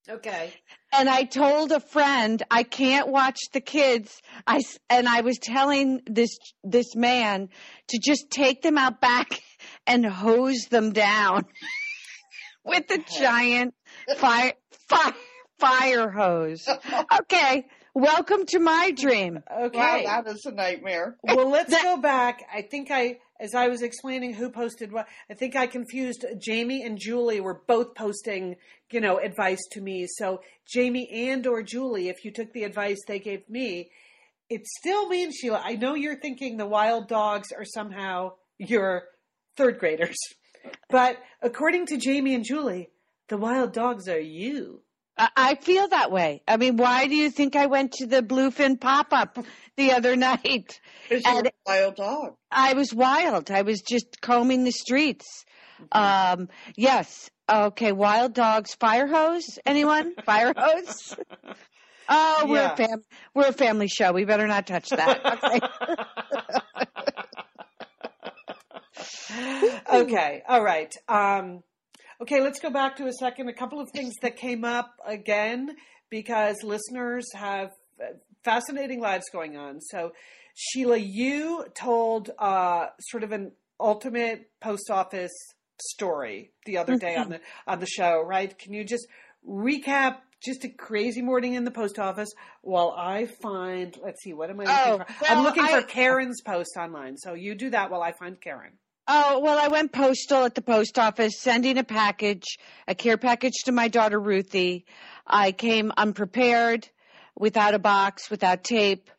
okay. and I told a friend I can't watch the kids. I and I was telling this this man to just take them out back and hose them down with the giant fire fire fire hose. Okay, welcome to my dream. Okay. Wow, that is a nightmare. well, let's go back. I think I, as I was explaining who posted what, I think I confused Jamie and Julie were both posting, you know, advice to me. So Jamie and or Julie, if you took the advice they gave me, it still means Sheila. I know you're thinking the wild dogs are somehow your third graders, but according to Jamie and Julie, the wild dogs are you. I I feel that way. I mean, why do you think I went to the Bluefin pop up the other night? Because you're And- a wild dog. I was wild. I was just combing the streets. Um, yes. Okay. Wild dogs. Fire hose. Anyone? Fire hose. Oh, we're Yeah. a fam. We're a family show. We better not touch that. Okay. okay, all right. Um, okay, let's go back to a second. A couple of things that came up again because listeners have uh, fascinating lives going on. So, Sheila, you told uh, sort of an ultimate post office story the other day on the on the show, right? Can you just recap? Just a crazy morning in the post office while I find, let's see, what am I looking Oh, for? I'm looking I- for Karen's post online. So you do that while I find Karen. Oh, well, I went postal at the post office, sending a package, a care package to my daughter Ruthie. I came unprepared, without a box, without tape.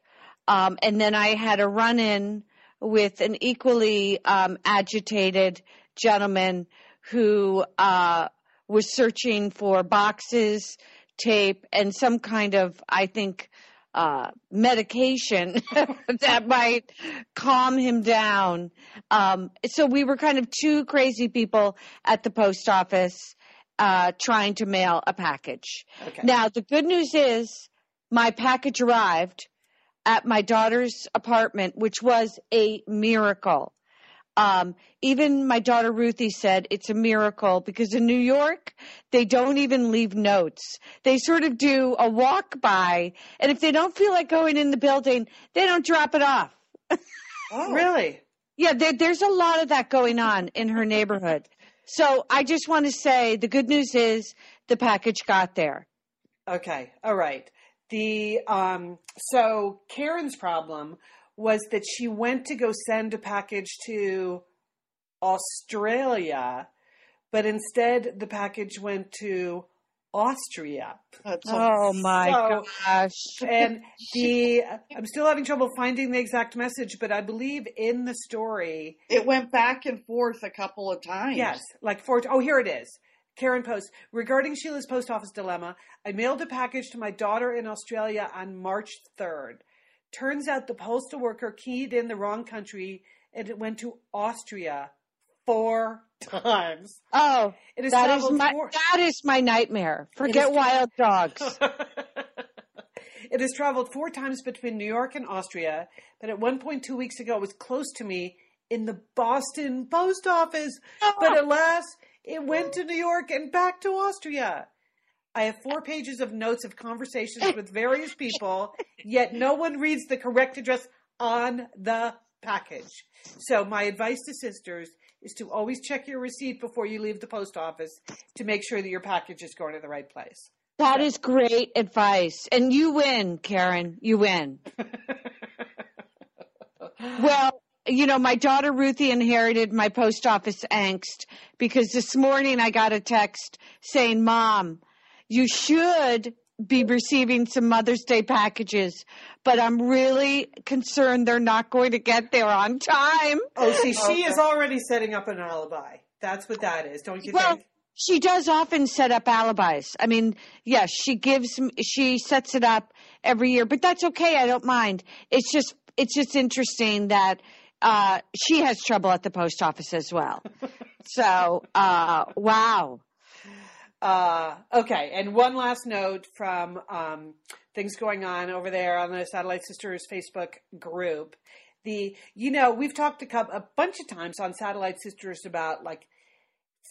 Um, and then I had a run in with an equally um, agitated gentleman who uh, was searching for boxes, tape, and some kind of, I think, uh, medication that might calm him down. Um, so we were kind of two crazy people at the post office uh, trying to mail a package. Okay. Now, the good news is my package arrived at my daughter's apartment, which was a miracle. Um, even my daughter Ruthie said it's a miracle because in New York, they don't even leave notes. They sort of do a walk by, and if they don't feel like going in the building, they don't drop it off. Oh, Really? Yeah, there, there's a lot of that going on in her neighborhood. So I just want to say the good news is the package got there. Okay. All right. The um so Karen's problem was that she went to go send a package to Australia, but instead the package went to Austria. That's Oh my So- gosh. And the I'm still having trouble finding the exact message, but I believe in the story it went back and forth a couple of times. Yes, like four. Oh, here it is. Karen post regarding Sheila's post office dilemma. I mailed a package to my daughter in Australia on March 3rd. Turns out the postal worker keyed in the wrong country and it went to Austria four times. Oh, It has that is my four- that is my nightmare. Forget is- wild dogs. It has traveled four times between New York and Austria, but at one point two weeks ago, it was close to me in the Boston post office. Oh. But alas, it went to New York and back to Austria. I have four pages of notes of conversations with various people, yet no one reads the correct address on the package. So, my advice to sisters is to always check your receipt before you leave the post office to make sure that your package is going to the right place. That is great advice. And you win, Karen. You win. well, you know, my daughter Ruthie inherited my post office angst because this morning I got a text saying, Mom, you should be receiving some Mother's Day packages, but I'm really concerned they're not going to get there on time. Oh, see, she is already setting up an alibi. That's what that is, don't you Well, think? she does often set up alibis. I mean, yes, she gives, she sets it up every year, but that's okay. I don't mind. It's just, it's just interesting that uh, she has trouble at the post office as well. so, uh, wow. Uh, okay, and one last note from um, things going on over there on the Satellite Sisters Facebook group. The you know we've talked a, a bunch of times on Satellite Sisters about like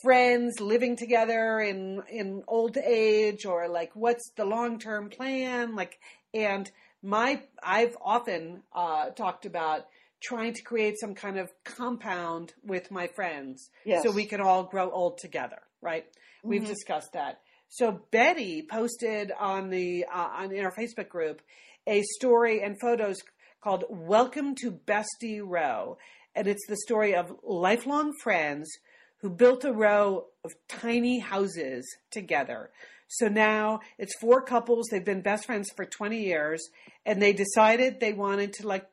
friends living together in in old age or like what's the long term plan like and my I've often uh, talked about trying to create some kind of compound with my friends Yes. so we can all grow old together right we've discussed that. So betty posted on the uh, on in our facebook group a story and photos called welcome to bestie row. And it's the story of lifelong friends who built a row of tiny houses together. So now it's four couples. They've been best friends for 20 years and they decided they wanted to like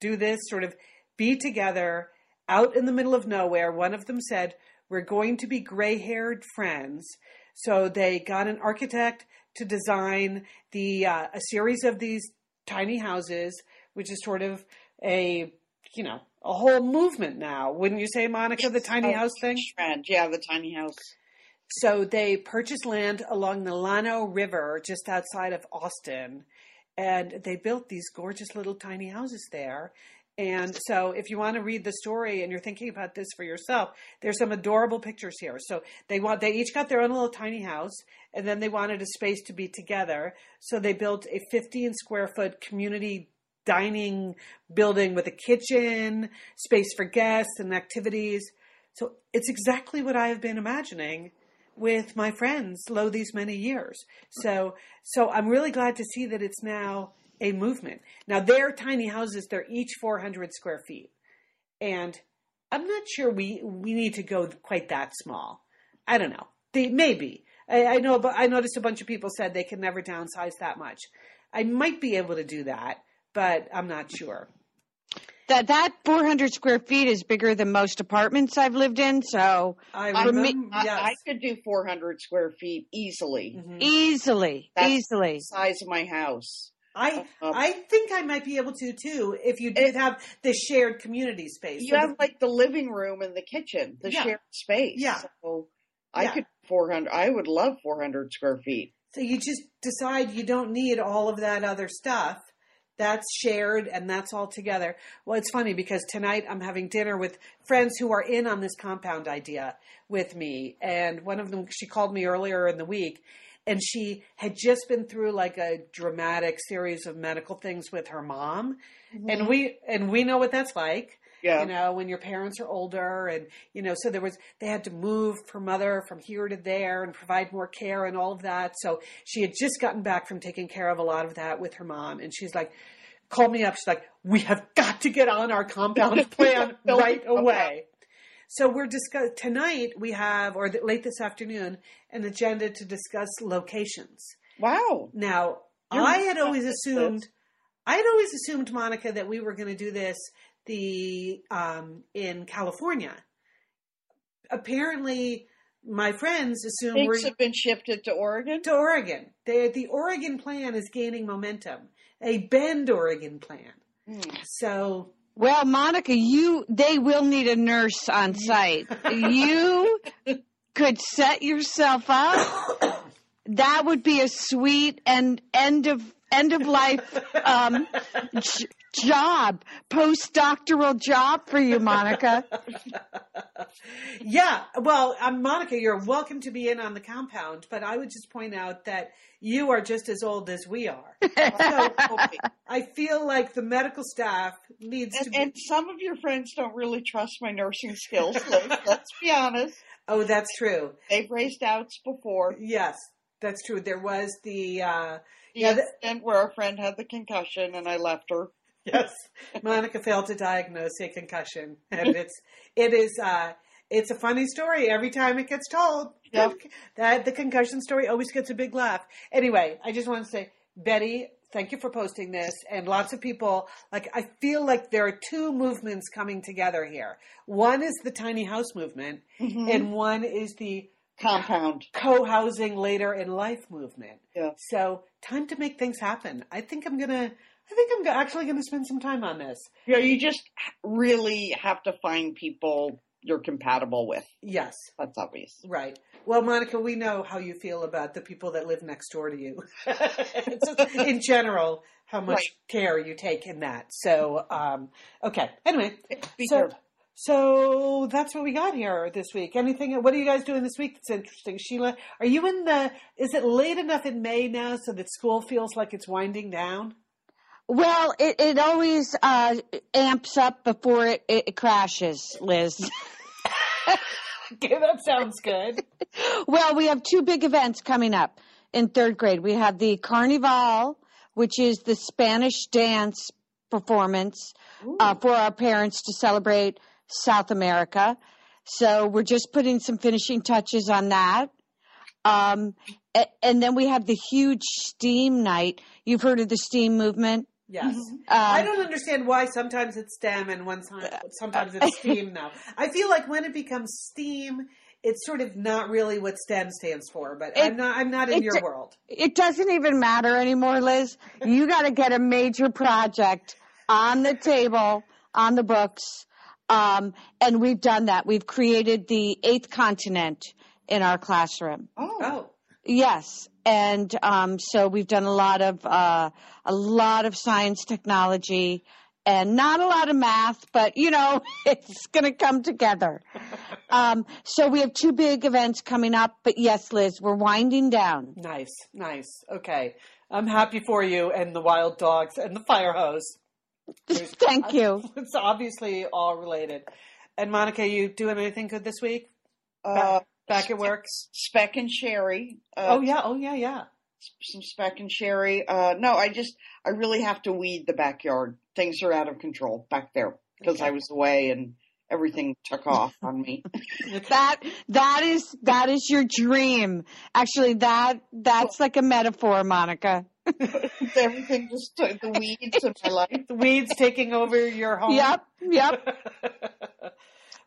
do this sort of be together out in the middle of nowhere. One of them said, We're going to be gray haired friends. So they got an architect to design the uh, a series of these tiny houses, which is sort of a you know a whole movement now. Wouldn't you say, Monica, the tiny house thing? Trend. Yeah, the tiny house. So they purchased land along the Llano River just outside of Austin, and they built these gorgeous little tiny houses there. And so, if you want to read the story and you're thinking about this for yourself, there's some adorable pictures here. So they want they each got their own little tiny house, and then they wanted a space to be together. So they built a 15 square foot community dining building with a kitchen, space for guests and activities. So it's exactly what I have been imagining with my friends lo these many years. So so I'm really glad to see that it's now a movement. Now their tiny houses, they're each 400 square feet. And I'm not sure we we need to go quite that small. I don't know. They maybe. I, I know but I noticed a bunch of people said they can never downsize that much. I might be able to do that, but I'm not sure. That that 400 square feet is bigger than most apartments I've lived in. So I I, remember, mean, I, yes. I could do 400 square feet easily. Mhm. easily, That's easily. the size of my house. I Um, I think I might be able to too if you did have the shared community space. You So have the- like the living room and the kitchen, the Yeah. shared space. Yeah. So I Yeah. could 400. I would love 400 square feet. so you just decide you don't need all of that other stuff. That's shared and that's all together. Well, it's funny because tonight I'm having dinner with friends who are in on this compound idea with me. And one of them, she called me earlier in the week and she had just been through like a dramatic series of medical things with her mom. And we, and we know what that's like. Yeah. you know when your parents are older and you know so there was they had to move her mother from here to there and provide more care and all of that so she had just gotten back from taking care of a lot of that with her mom and she's like called me up she's like we have got to get on our compound plan right away so we're discuss tonight we have or th- late this afternoon an agenda to discuss locations Wow. now, You're I had always this. assumed, I had always assumed, Monica, that we were going to do this the um, in California. Apparently, my friends assume Things have been shifted to Oregon. to Oregon. The the Oregon plan is gaining momentum. A Bend, Oregon plan. Hmm. So Well, Monica, you they will need a nurse on site. you could set yourself up. That would be a sweet and end of end of life um, job, postdoctoral job for you, Monica. yeah, well, um, Monica, you're welcome to be in on the compound, but I would just point out that you are just as old as we are. So I feel like the medical staff needs And, to be. and some of your friends don't really trust my nursing skills. Liz, let's be honest. oh, that's true. They've raised doubts before. Yes, that's true. There was the uh, The Yeah, the- incident where a friend had the concussion and I left her. yes, Monica failed to diagnose a concussion, and it's it is uh, it's a funny story every time it gets told. Yep. That the concussion story always gets a big laugh. Anyway, I just want to say, Betty, thank you for posting this, and lots of people like. I feel like there are two movements coming together here. One is the tiny house movement, Mm-hmm. and one is the Compound. co-housing later in life movement. Yeah. So time to make things happen. I think I'm gonna. I think I'm actually gonna spend some time on this. Yeah, you just really have to find people you're compatible with. Yes, That's obvious. right. Well, Monica, we know how you feel about the people that live next door to you. In general, how much Right. care you take in that. So, um, okay. Anyway, Be so careful. so that's what we got here this week. Anything? What are you guys doing this week that's interesting? Sheila, are you in the? Is it late enough in May now so that school feels like it's winding down? Well, it, it always uh, amps up before it, it crashes, Liz. Okay, that sounds good. well, we have two big events coming up in third grade. We have the Carnival, which is the Spanish dance performance uh, for our parents to celebrate South America. So we're just putting some finishing touches on that. Um, and then we have the huge STEAM night. You've heard of the STEAM movement? Yes. Um, I don't understand why sometimes it's STEM and one time, sometimes it's STEAM now. I feel like when it becomes STEAM, it's sort of not really what STEM stands for, but I'm not I'm not in it- your world. It doesn't even matter anymore, Liz. You got to get a major project on the table, on the books. Um, and we've done that. We've created the eighth continent in our classroom. Oh, Oh. Yes. And um, so we've done a lot of uh, a lot of science technology and not a lot of math, but you know, it's going to come together. Um, so we have two big events coming up, but yes, Liz, we're winding down. Nice, nice. Okay. I'm happy for you and the wild dogs and the fire hose. Thank you. It's obviously all related. And Monica, you doing anything good this week? uh, Back at work? Speck and Sherry. Uh, Oh yeah, oh yeah, yeah. some speck and sherry. Uh, no, I just, I really have to weed the backyard. Things are out of control back there because I was away and everything took off on me. That that is that is your dream. Actually, that that's like a metaphor, Monica. everything just took the weeds of my life. The weeds taking over your home. Yep, yep.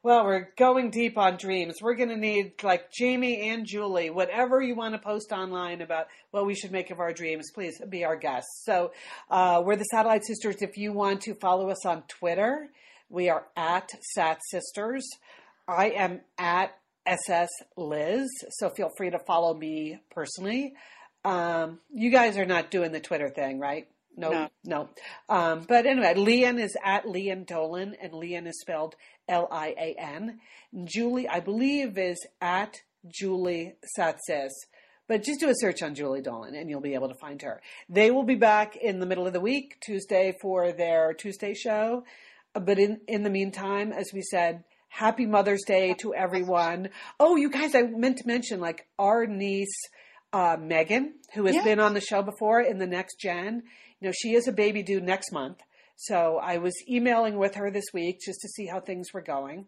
Well, we're going deep on dreams. We're going to need like Jamie and Julie, whatever you want to post online about what we should make of our dreams, please be our guests. So, uh, we're the Satellite Sisters. If you want to follow us on Twitter, we are at Sat Sisters. I am at SS Liz, so feel free to follow me personally. Um, you guys are not doing the Twitter thing, right? Nope, No. no. Um, but anyway, Lian is at Lian Dolan, and Lian is spelled L I A N. Julie, I believe, is at Julie Satsis. But just do a search on Julie Dolan and you'll be able to find her. They will be back in the middle of the week, Tuesday, for their Tuesday show. But in, in the meantime, as we said, happy Mother's Day to everyone. Oh, you guys, I meant to mention like our niece, uh, Meghan, who has been on the show before in the next gen. You know, she is a baby due next month. So I was emailing with her this week just to see how things were going.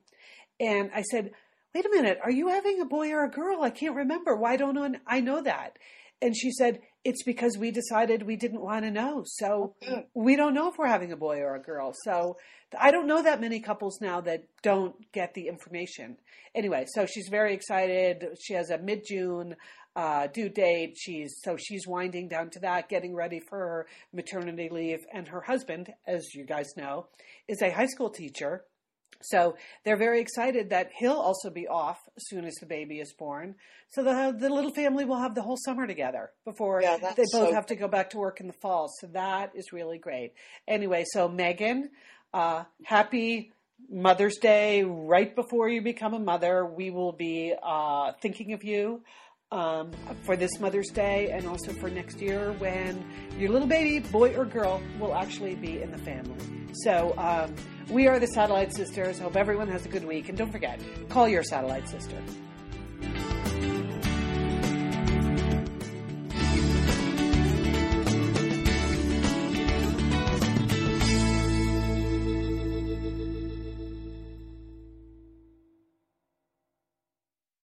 And I said, wait a minute, are you having a boy or a girl? I can't remember. Why don't I know that? And she said, it's because we decided we didn't want to know. So oh, good. we don't know if we're having a boy or a girl. So I don't know that many couples now that don't get the information. Anyway, so she's very excited. She has a mid June uh, due date. She's so she's winding down to that, getting ready for her maternity leave. And her husband, as you guys know, is a high school teacher So they're very excited that he'll also be off as soon as the baby is born. So the the little family will have the whole summer together before Yeah, they both so have to go back to work in the fall. So that is really great. Anyway, so Meghan, uh, happy Mother's Day right before you become a mother. We will be uh, thinking of you um, for this Mother's Day and also for next year when your little baby, boy or girl, will actually be in the family. So um, we are the Satellite Sisters. Hope everyone has a good week. And don't forget, call your Satellite Sister.